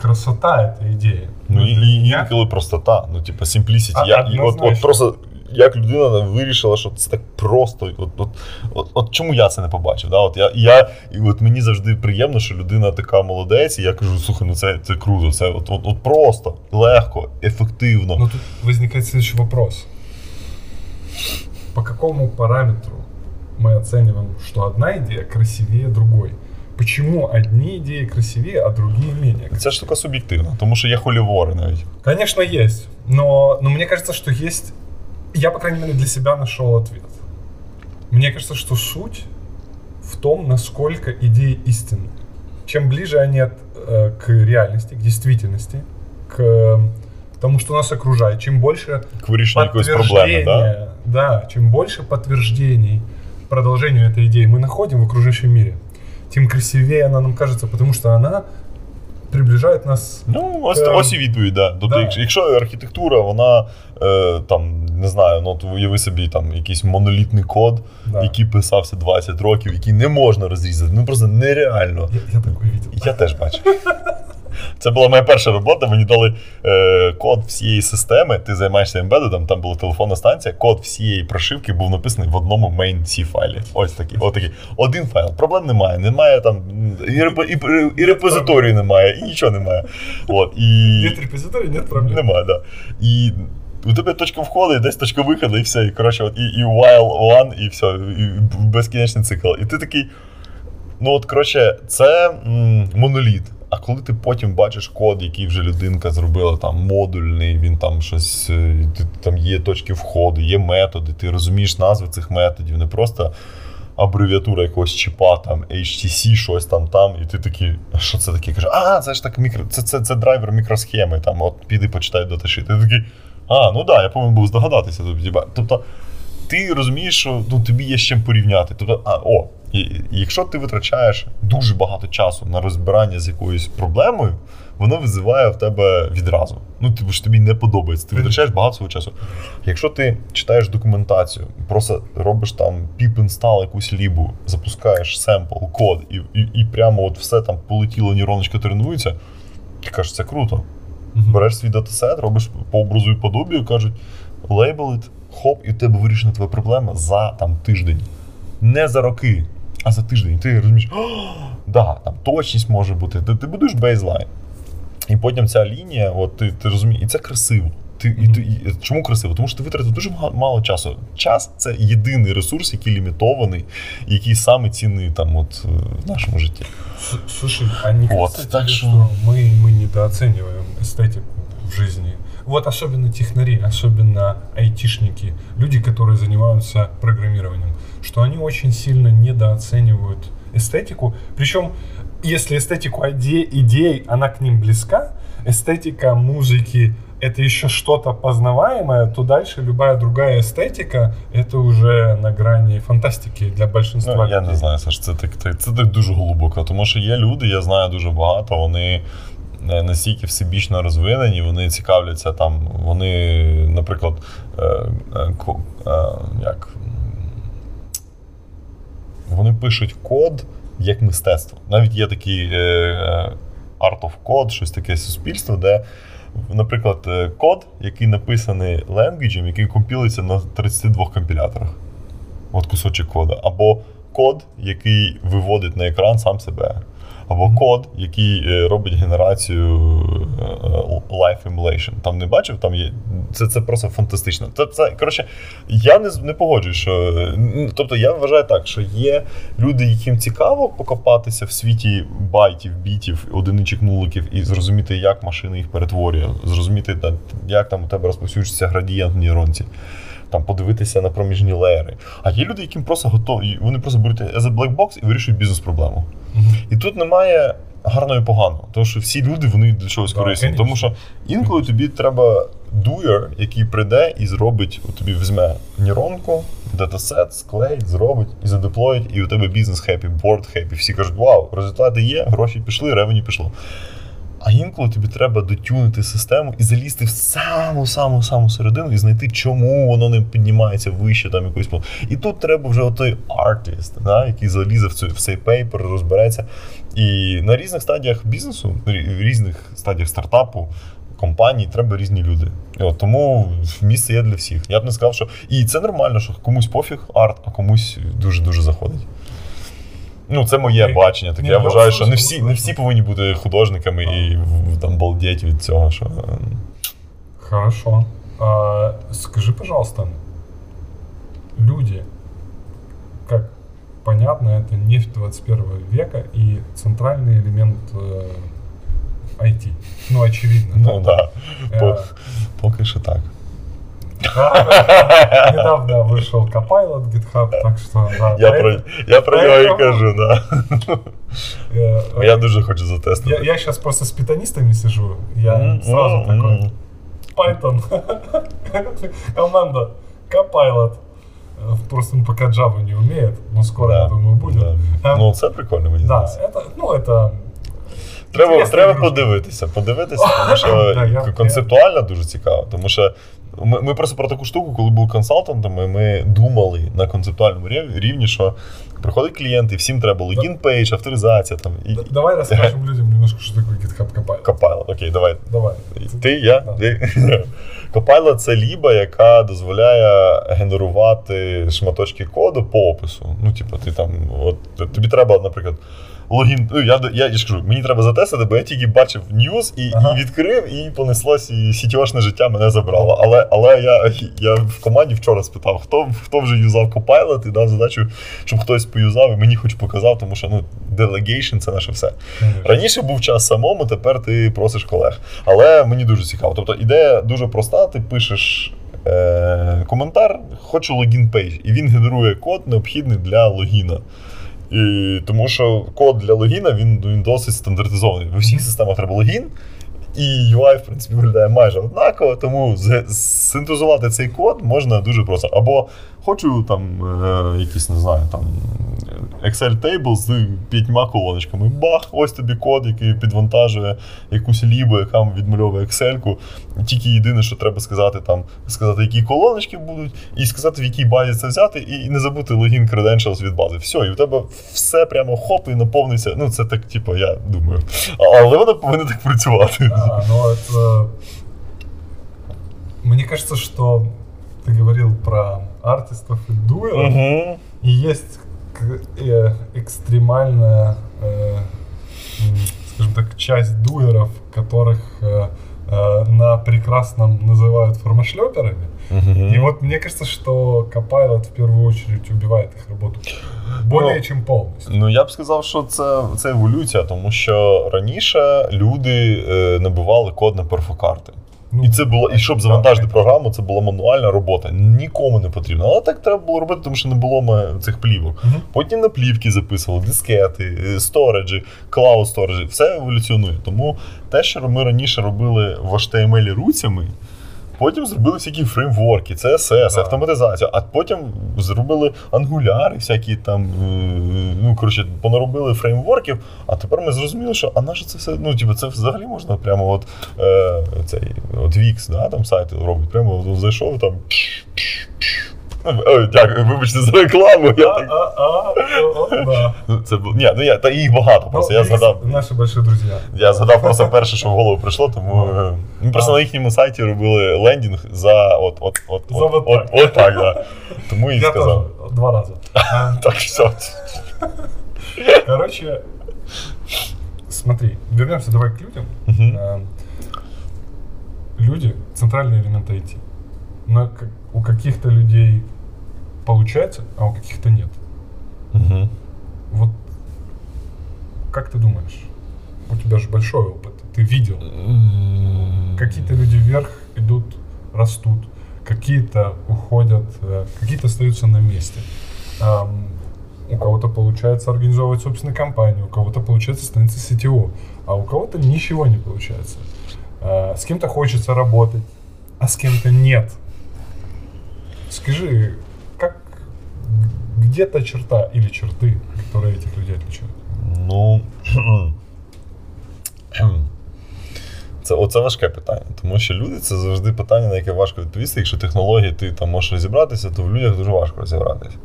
Красота это идея. Ну і, і інколи простота, ну типа simplicity. А, я, і от, от просто як людина вирішила, що це так просто. От от, от, от чому я це не побачив? Да? От я, я, і от Мені завжди приємно, що людина така молодець, і я кажу, слухай, ну це це круто, це от, от, от просто, легко, ефективно. Ну тут виникає следующий вопрос. По какому параметру мы оцениваем, что одна идея красивее другой? Почему одни идеи красивее, а другие менее? Ця штука субъективна, тому що є холівори навіть. Конечно, есть. Но, но мне кажется, что есть... Я, по крайней мере, для себя нашел ответ. Мне кажется, что суть в том, насколько идеи истинны. Чем ближе они от, э, к реальности, к действительности, к тому, что нас окружает, чем больше к подтверждения, да? да, чем больше подтверждений продолжению этой идеи мы находим в окружающем мире, тем красивее она нам кажется, потому что она приближає нас. Ну, ось к... ось і відповідь, да. Тобто, да. якщо архітектура, вона е, там, не знаю, ну уяви собі там якийсь монолітний код, да. який писався 20 років, який не можна розрізати. Ну просто нереально. Я, я так бачив. Я теж бачив. Це була моя перша робота. Мені дали е, код всієї системи. Ти займаєшся ембедедом, там була телефонна станція. Код всієї прошивки був написаний в одному main C файлі. Ось такий. Ось такий. Один файл. Проблем немає. Немає там і, реп, і, і репозиторії немає, і нічого немає. От, і... Нет репозиторії, нет проблем. Немає, да. І у тебе точка входу, і десь точка виходу, і все. І коротше, от, і, і while one, і все, і безкінечний цикл. І ти такий. Ну, от, коротше, це м, моноліт. А коли ти потім бачиш код, який вже людинка зробила там модульний, він там щось, е, там є точки входу, є методи, ти розумієш назви цих методів, не просто абревіатура якогось чіпа, там HTC, щось там там, і ти такий, що це таке? Каже, а, це ж так мікро, це це, це драйвер мікросхеми, там, от піди почитай даташит. Ти такий, а, ну да, я повинен був здогадатися. Тобто ти розумієш, що ну, тобі є з чим порівняти. Тобто, а, о, і Якщо ти витрачаєш дуже багато часу на розбирання з якоюсь проблемою, воно визиває в тебе відразу. Ну, типу ж тобі не подобається. Ти витрачаєш багато свого часу. Якщо ти читаєш документацію, просто робиш там pip install якусь лібу, запускаєш семпл, код, і і, і прямо от все там полетіло, нейроночка тренується, ти кажеш, це круто. Мгм. Береш свій датасет, робиш по образу і подобію, кажуть, лейбелит, хоп, і у тебе вирішена твоя проблема за там тиждень. Не за роки, а за тиждень. Ти розумієш, «О, да, там точність може бути. Ти, ти будеш бейзлайн. І потім ця лінія, от ти, ти розумієш, і це красиво. Ти, і, ти, і, чому красиво? Тому що ти витратив дуже мало часу. Час це єдиний ресурс, який лімітований, який саме цінний там от в нашому житті. Слушай, а не вот, кажется так тебе, что... что мы, мы недооцениваем эстетику в жизни? Вот особенно технари, особенно айтишники, люди, которые занимаются программированием, что они очень сильно недооценивают эстетику. Причем, если эстетику идей, идей она к ним близка, эстетика музыки это еще что-то познаваемое, то дальше любая другая эстетика это уже на грані фантастики для большинства. Ну, людей. я не знаю, Саш, це так, це, так дуже глибоко, тому що є люди, я знаю дуже багато, вони настільки всебічно розвинені, вони цікавляться там, вони, наприклад, е, е, е, як, вони пишуть код як мистецтво. Навіть є такий е, е, Art of Code, щось таке суспільство, де, наприклад, е, код, який написаний ленгвіджем, який компілиться на 32 компіляторах. От кусочок кода. Або код, який виводить на екран сам себе. Або код, який е, робить генерацію е, е, emulation. Там не бачив, там є. Це, це просто фантастично. Це, це, коротше, я не, не погоджуюсь, що. Тобто я вважаю так, що є люди, яким цікаво покопатися в світі байтів, бітів, одиничок, нуликів і зрозуміти, як машина їх перетворює, зрозуміти, як там у тебе розповсюджується градієнт в нейронці там подивитися на проміжні леєри. А є люди, яким просто готові, вони просто беруть as a black box і вирішують бізнес-проблему. Мгм. І тут немає гарного і поганого, тому що всі люди вони для чогось корисні. конечно. Тому що інколи тобі треба doer, який прийде і зробить, от тобі візьме нейронку, dataset, склеїть, зробить і задеплоїть, і у тебе business happy, board happy. Всі кажуть, вау, результати є, гроші пішли, revenue пішло. А інколи тобі треба дотюнити систему і залізти в саму саму саму середину і знайти, чому воно не піднімається вище там пол- І тут треба вже отой артист, да, який залізе в, цю, в цей paper, розбереться. І на різних стадіях бізнесу, в різних стадіях стартапу. Компаній треба різні люди. І от тому місце є для всіх. Я б не сказав, що. І це нормально, що комусь пофіг арт, а комусь дуже-дуже заходить. Ну, це моє Ні, бачення. Таке ні, я я вважаю, що не абсолютно всі, не согласен. всі повинні бути художниками і в- там балдеть від цього. Що... е, Хорошо. А, скажи, пожалуйста, люди, как понятно, это нефть 21 века и центральный элемент э, IT. Ну, очевидно. Ну да. так, да. Э, По, поки що так. да, Недавно вышел Copilot GitHub, так что да. Я поэтому, про, я про нього і поэтому- кажу, да. э, Я дуже хочу затестити. я, я сейчас просто с питанистами сижу, я М, сразу м, такой, м. Python, команда Copilot. Э, Просто он пока Java не умеет, но скоро, Да, я думаю, будет. да. А, Ну, це прикольно, мені да, здається. это, ну, это... Треба, інтересна треба ігрушка. подивитися, подивитися, тому що Да, я- к- концептуально дуже цікаво. Тому що ми, ми просто про таку штуку, коли були консалтантами, ми думали на концептуальному рів- рівні, що приходить клієнт, і всім треба login page, авторизація там і Давай расскажем людям немножко, что такое GitHub Copilot. Copilot. Окей, давай. Давай. Ти, я? Да. Ти? Copilot – це ліба, яка дозволяє генерувати шматочки коду по опису. Ну, типу, ти там, от тобі треба, наприклад, логін. Ну, я, я, я ж кажу, мені треба затестити, бо я тільки бачив news і, Ага. і відкрив, і понеслось, і сітьошне життя мене забрало. Але, але я, я в команді вчора спитав, хто, хто вже юзав Copilot і дав задачу, щоб хтось поюзав, і мені хоч показав, тому що ну, delegation – це наше все. Раніше був час самому, тепер ти просиш колег. Але мені дуже цікаво. Тобто ідея дуже проста: ти пишеш е- коментар, хочу login page, і він генерує код, необхідний для логіна. І, тому що код для логіна він, він досить стандартизований. В усіх системах треба логін. І UI, в принципі, виглядає майже однаково, тому синтезувати цей код можна дуже просто. Або хочу там е, якісь, не знаю, там Excel table з п'ятьма колоночками. Бах, ось тобі код, який підвантажує якусь лібу, яка відмальовує Excel-ку. Тільки єдине, що треба сказати, там сказати, які колоночки будуть, і сказати, в якій базі це взяти, і не забути логін credentials від бази. Все, і у тебе все прямо хоп і наповниться. Ну, це так, типу, я думаю. Але воно повинно так працювати. А, ну это... Мне кажется, что ты говорил про артистов и дуэров, Угу. и есть э, экстремальная, э, скажем так, часть дуэров, которых э, э, на прекрасном называют формашлеперами. И вот мне кажется, что Copilot в первую очередь убивает их работу. Более Ну, чем полностью. Ну я б сказав, що це, це еволюція, тому що раніше люди е, набивали код на перфокарти. Ну, І це було, і щоб завантажити програму, це була мануальна робота. Нікому не потрібно. Але так треба було робити, тому що не було цих плівок. Угу. Потім на плівки записували, дискети, стореджі, сториджі, cloud storage'і. Все еволюціонує. Тому те, що ми раніше робили в HTML руцями, потім зробили всякі фреймворки, CSS, Да. автоматизацію, а потім зробили ангуляри, всякі там, е, ну коротше, понаробили фреймворків. А тепер ми зрозуміли, що а наше це все, ну типу, це взагалі можна прямо от е, цей от Wix, да, там сайти робить, прямо от, зайшов там. Ой, дякую, вибачте за рекламу. Я А, так а, а, о, да. Ну, Це бу- ні, ну я та їх багато. Просто Ну, я X згадав. Наши большие друзья. Я згадав просто перше, що в голову прийшло, тому е, ми просто А. на їхньому сайті робили лендінг за от от от За от, вот от, так. от так, да. Тому і Я сказав. тоже два раза. А, Так, все. Короче, смотри, вернемся давай к людям. Мгм. Э, Люди — центральный элемент IT. Но к- у каких-то людей получается, а у каких-то нет. Мгм. Вот как ты думаешь? У тебя же большой опыт. Ты видел. Какие-то люди вверх идут, растут, какие-то уходят, э, какие-то остаются на месте. У кого-то получается организовывать собственную компанию, у кого-то получается становиться CTO, а у кого-то ничего не получается. А, С кем-то хочется работать, а с кем-то нет. Скажи, где та черта или черты, которые этих людей отличают? Ну. Це, оце важке питання, тому що люди це завжди питання, на яке важко відповісти. Якщо технології ти там можеш розібратися, то в людях дуже важко розібратися.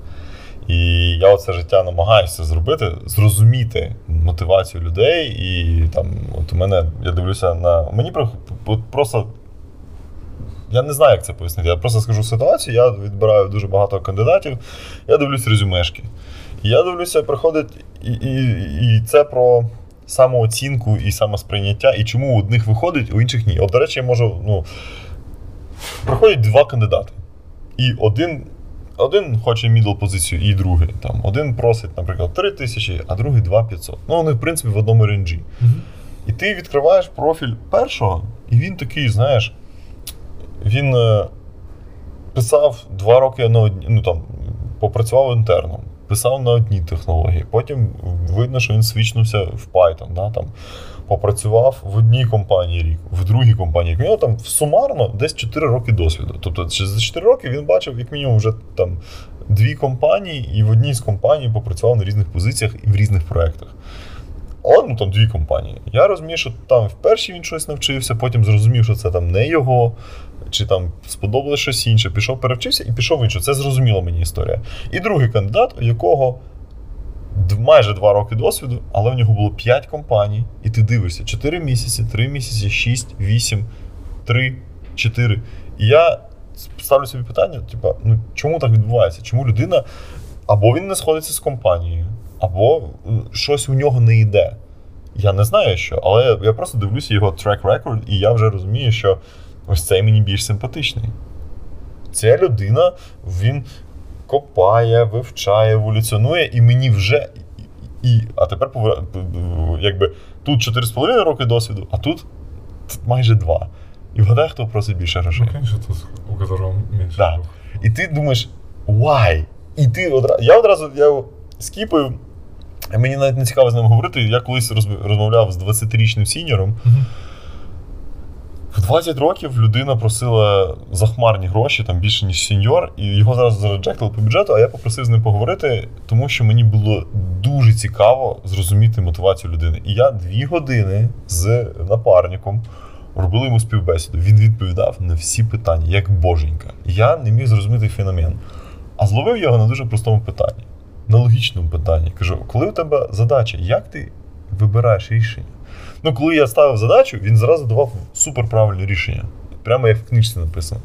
І я оце життя намагаюся зробити, зрозуміти мотивацію людей. І там, от у мене, я дивлюся на. Мені про- от просто. я не знаю, як це пояснити. Я просто скажу ситуацію. Я відбираю дуже багато кандидатів, я дивлюсь резюмешки. Я дивлюся, приходить, і, і, і це про самооцінку і самосприйняття, і чому у одних виходить, у інших ні. От, до речі, я можу. Ну, приходять два кандидати. І один, один хоче middle позицію, і другий. Там, один просить, наприклад, 3 тисячі, а другий 2500. Ну, вони, в принципі, в одному ренджі. І ти відкриваєш профіль першого, і він такий, знаєш, він е, писав два роки на одні, ну там, попрацював інтерном, писав на одній технології. Потім видно, що він свічнувся в Python. Да, там, попрацював в одній компанії рік, в другій компанії. У нього там сумарно десь 4 роки досвіду. Тобто за 4 роки він бачив, як мінімум, вже там дві компанії, і в одній з компаній попрацював на різних позиціях і в різних проєктах. Але ну там дві компанії. Я розумію, що там в першій він щось навчився, потім зрозумів, що це там не його, чи там сподобалось щось інше. Пішов, перевчився і пішов в іншу. Це зрозуміла мені історія. І другий кандидат, у якого майже два роки досвіду, але в нього було 5 компаній, і ти дивишся 4 місяці, 3 місяці, 6, 8, 3, 4. І я ставлю собі питання: типа, ну чому так відбувається? Чому людина або він не сходиться з компанією, або е, щось у нього не йде. Я не знаю що, але я просто дивлюся його трек рекорд, і я вже розумію, що ось цей мені більш симпатичний. Ця людина, він копає, вивчає, еволюціонує, і мені вже. І, а тепер якби тут 4,5 роки досвіду, а тут, тут майже 2. І вгадай, хто просить більше грошей. Ну, конечно, у которого меньше. Да. І ти думаєш, why? І ти одразу. Я одразу я скіпаю. Мені навіть не цікаво з ним говорити. Я колись розмовляв з 20-річним сіньором. Мгм. В 20 років людина просила захмарні гроші, там більше, ніж сеньор, і його зараз зареджектили по бюджету, а я попросив з ним поговорити, тому що мені було дуже цікаво зрозуміти мотивацію людини. І я дві години з напарником робили йому співбесіду. Він відповідав на всі питання, як боженька. Я не міг зрозуміти феномен. А зловив його на дуже простому питанні, на логічному питанні. Кажу, коли у тебе задача, як ти вибираєш рішення? Ну, коли я ставив задачу, він зразу давав суперправильне рішення. Прямо як в книжці написано.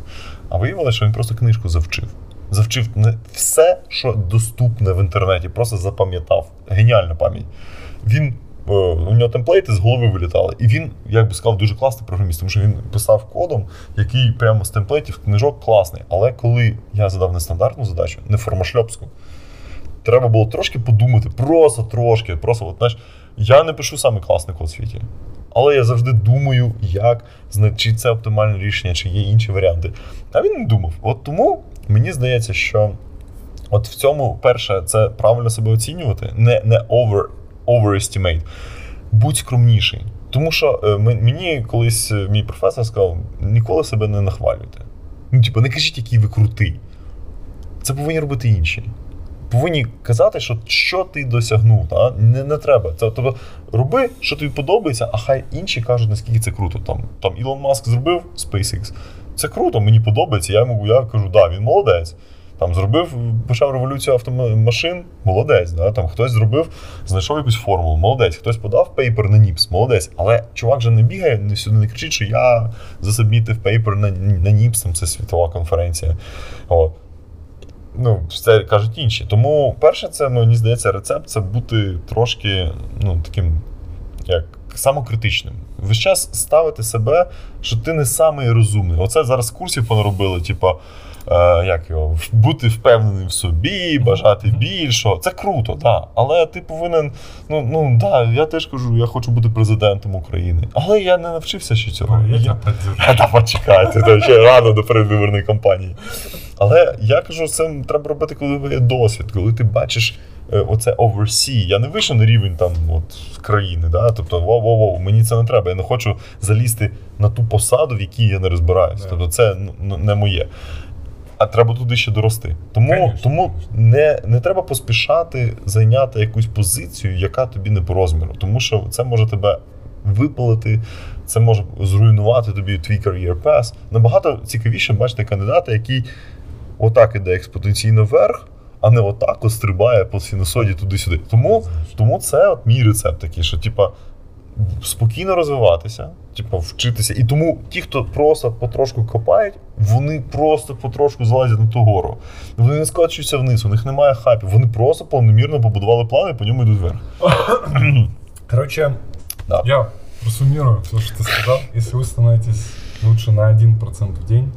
А виявилося, що він просто книжку завчив. Завчив не все, що доступне в інтернеті, просто запам'ятав. Геніальна пам'ять. Він е, у нього темплейти з голови вилітали. І він, як би сказав, дуже класний програміст, тому що він писав кодом, який прямо з темплейтів книжок класний. Але коли я задав нестандартну задачу, не формашльопську, треба було трошки подумати, просто трошки. Просто, от, знаєш, я не пишу саме класний код в світі. Але я завжди думаю, як чи це оптимальне рішення, чи є інші варіанти. А він не думав. От тому мені здається, що от в цьому, перше, це правильно себе оцінювати, не не over, overestimate. Будь скромніший. Тому що е, мені колись е, мій професор сказав: ніколи себе не нахвалюйте. Ну, типу, не кажіть, який ви крутий. Це повинні робити інші повинні казати, що що ти досягнув. Та? Не не треба. Це, Тобто роби, що тобі подобається, а хай інші кажуть, наскільки це круто. Там там Ілон Маск зробив SpaceX. Це круто, мені подобається. Я йому я кажу, да, він молодець. Там зробив, почав революцію автомашин, молодець. Да? Там Хтось зробив, знайшов якусь формулу, молодець, хтось подав paper на NIPS, молодець. Але чувак же не бігає, не сюди не кричить, що я за submit ив paper на на NIPS, там це світова конференція. От. Ну, це кажуть інші. Тому, перше, це мені здається, рецепт це бути трошки ну, таким як самокритичним. Весь час ставити себе, що ти не самий розумний. Оце зараз курсів понаробили, типа. Е, як його, бути впевненим в собі, бажати більшого. Це круто, да. Але ти повинен. Ну ну да, я теж кажу, я хочу бути президентом України. Але я не навчився ще цього. Я, я... Та почекайте, то ще рано до передвиборної кампанії. Але я кажу, це треба робити, коли є досвід, коли ти бачиш. Е, оце oversee. Я не вийшов на рівень там от країни. Да? Тобто, воу-воу-воу, мені це не треба. Я не хочу залізти на ту посаду, в якій я не розбираюся. Тобто, це ну, не моє а треба туди ще дорости. Тому Конечно. тому не не треба поспішати зайняти якусь позицію, яка тобі не по розміру. Тому що це може тебе випалити, це може зруйнувати тобі твій career path. Набагато цікавіше бачити кандидата, який отак іде експотенційно вверх. А не отак от стрибає по синусоді туди-сюди. Тому тому це от мій рецепт такий, що типа спокійно розвиватися, типу, вчитися. І тому ті, хто просто потрошку копають, вони просто потрошку залазять на ту гору. Вони не скачуються вниз, у них немає хапів. Вони просто повномірно побудували плани по ньому йдуть вверх. Короче, да. я просуммирую все, что ты сказал. Если вы становитесь лучше на 1% в день,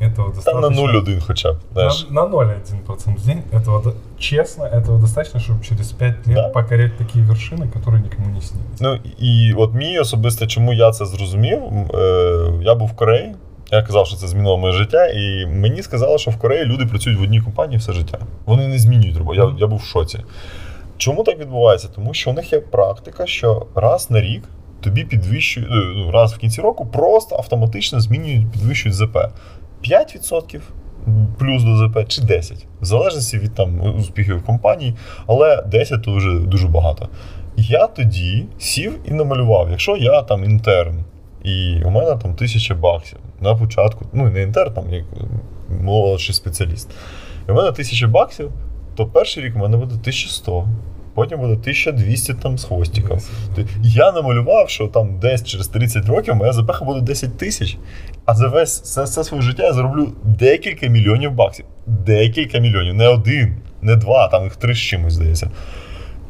этого достаточно. Там на 0,1 хотя бы, знаешь. На, на 0,1% в день. Этого, честно, этого достаточно, чтобы через 5 лет да. покорять такі вершини, які нікому не снились. Ну і от мій особисто, чому я це зрозумів, е, я був в Кореї. Я казав, що це змінило моє життя, і мені сказали, що в Кореї люди працюють в одній компанії все життя. Вони не змінюють роботу. Я, я був в шоці. Чому так відбувається? Тому що у них є практика, що раз на рік тобі підвищують, е, ну, раз в кінці року просто автоматично змінюють, підвищують ЗП. 5% плюс до ЗП чи 10%. В залежності від там успіхів компанії, але 10 то вже дуже багато. Я тоді сів і намалював, якщо я там інтерн, і у мене там тисяча баксів на початку, ну не інтерн, там як молодший спеціаліст. І у мене тисяча баксів, то перший рік у мене буде 1100 потім буде 1200 там з хвостиком. Я намалював, що там десь через 30 років моя запеха буде 10 тисяч. А за весь все своє життя я зароблю декілька мільйонів баксів. Декілька мільйонів, не один, не два, там їх три з чимось здається.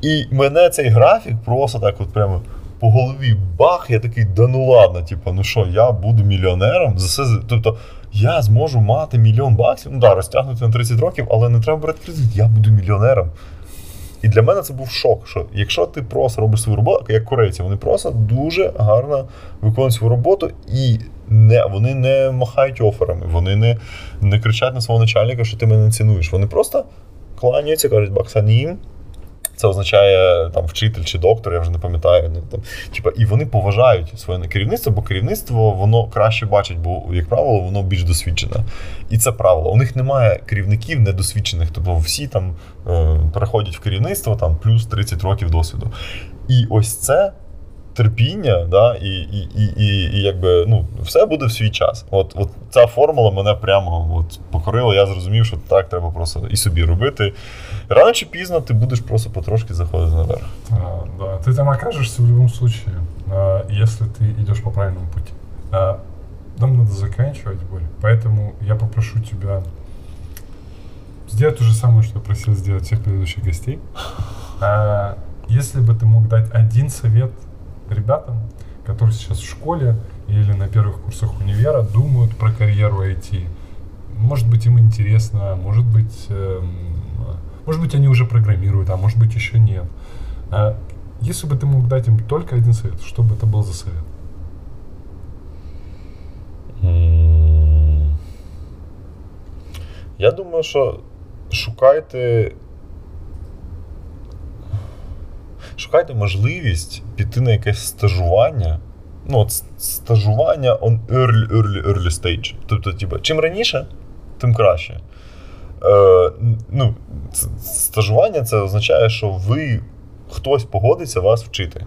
І мене цей графік просто так от прямо по голові бах, я такий, да ну ладно, типу, ну що, я буду мільйонером. За все, Тобто я зможу мати мільйон баксів, ну да, розтягнути на 30 років, але не треба брати кредит, я буду мільйонером. І для мене це був шок. Що якщо ти просто робиш свою роботу, як корейці, вони просто дуже гарно виконують свою роботу і не вони не махають оферами, вони не не кричать на свого начальника, що ти мене не цінуєш. Вони просто кланяються, кажуть, баксанім. Це означає там вчитель чи доктор, я вже не пам'ятаю. Ну, там, типа, І вони поважають своє керівництво, бо керівництво воно краще бачить, бо, як правило, воно більш досвідчене. І це правило. У них немає керівників недосвідчених, тобто всі там е, переходять в керівництво там плюс 30 років досвіду. І ось це терпіння, да, і і, і, і, і якби ну, все буде в свій час. От от ця формула мене прямо от, покорила. Я зрозумів, що так треба просто і собі робити. Рано чи пізно ти будеш просто потрошки заходити наверх. А, да, ты там окажешься в любом случае, а, если ты идешь по правильному пути. А, нам надо заканчивать, Боря, поэтому я попрошу тебя сделать то же самое, что я просил сделать всех предыдущих гостей. А, если бы ты мог дать один совет ребятам, которые сейчас в школе или на первых курсах универа думают про карьеру IT. Может быть, им интересно, может быть, эм, может быть, они уже программируют, а может быть, еще нет. А если бы ты мог дать им только один совет, что бы это был за совет? Я думаю, що шукайте шукайте можливість піти на якесь стажування. Ну, от стажування on early, early, early stage. Тобто, типу, чим раніше, тим краще. Е, ну, Стажування це означає, що ви хтось погодиться вас вчити.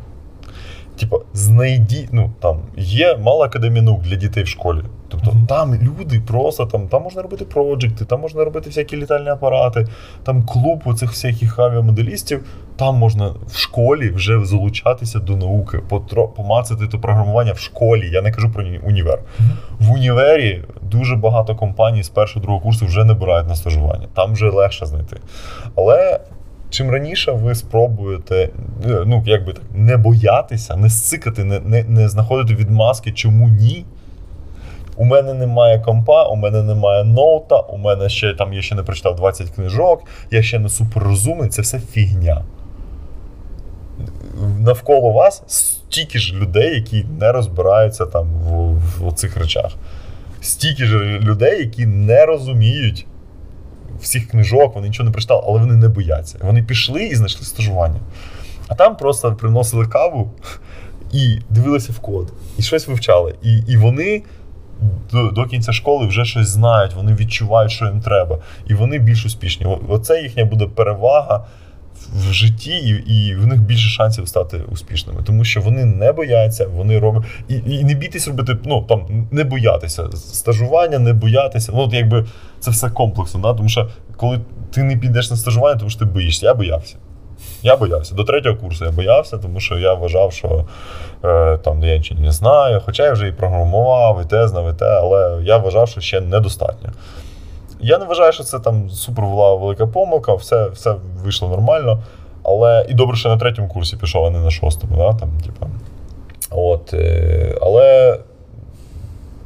Типа, знайдіть, ну там є мало академії наук для дітей в школі. Тобто mm-hmm. там люди просто там там можна робити проджекти, там можна робити всякі літальні апарати, там клуб оцих всяких авіамоделістів. Там можна в школі вже залучатися до науки, потро, помацати то програмування в школі. Я не кажу про універ. Mm-hmm. В універі дуже багато компаній з першого другого курсу вже не бирають на стажування. Там вже легше знайти. Але чим раніше ви спробуєте е, ну, якби так, не боятися, не сцикати, не, не, не знаходити відмазки, чому ні. У мене немає компа, у мене немає ноута, у мене ще там я ще не прочитав 20 книжок, я ще не суперрозумний, це все фігня. Навколо вас стільки ж людей, які не розбираються там в, в, цих речах. Стільки ж людей, які не розуміють всіх книжок, вони нічого не прочитали, але вони не бояться. Вони пішли і знайшли стажування. А там просто приносили каву і дивилися в код, і щось вивчали. І, І вони. До, до кінця школи вже щось знають, вони відчувають, що їм треба, і вони більш успішні. Оце їхня буде перевага в житті, і і в них більше шансів стати успішними, тому що вони не бояться, вони роблять і і не бійтесь робити, ну там не боятися стажування, не боятися. Ну, от якби це все комплексно. Да? Тому що коли ти не підеш на стажування, тому що ти боїшся. Я боявся. Я боявся. До третього курсу я боявся, тому що я вважав, що е, там я нічого не знаю. Хоча я вже і програмував, і те знав, і те, але я вважав, що ще недостатньо. Я не вважаю, що це там супер була велика помилка, все все вийшло нормально. Але і добре, що на третьому курсі пішов, а не на шостому. Да? Там, типа. От, е, Але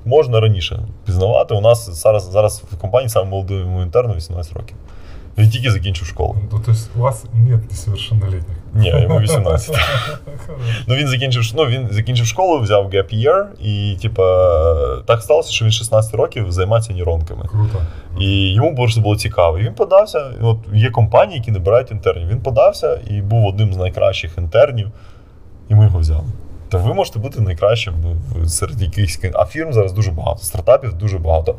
можна раніше пізнавати. У нас зараз зараз в компанії саме молодому інтерну 18 років. Він тільки закінчив школу. Ну, то есть у вас нет несовершеннолетних? Ні, йому 18. ну він закінчив ну, він закінчив школу, взяв gap year, і типа так сталося, що він 16 років займається нейронками. Круто. І йому просто було цікаво. І він подався. От Є компанії, які набирають інтернів. Він подався і був одним з найкращих інтернів, і ми його взяли. Та ви можете бути найкращим серед якихось а фірм зараз дуже багато. Стартапів дуже багато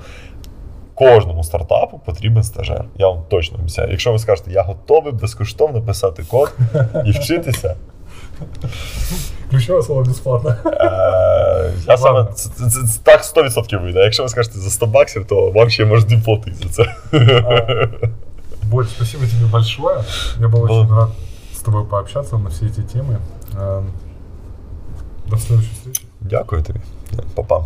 кожному стартапу потрібен стажер. Я вам точно обіцяю. Якщо ви скажете, я готовий безкоштовно писати код і вчитися. Ключове слово безплатно. Е, я саме це, це, це, так 100% вийде. Якщо ви скажете за 100 баксів, то вам ще можуть платити за це. Борь, спасибо тебе большое. Я был очень рад с тобой пообщаться на все эти темы. До следующей встречи. Дякую тобі. Па-па.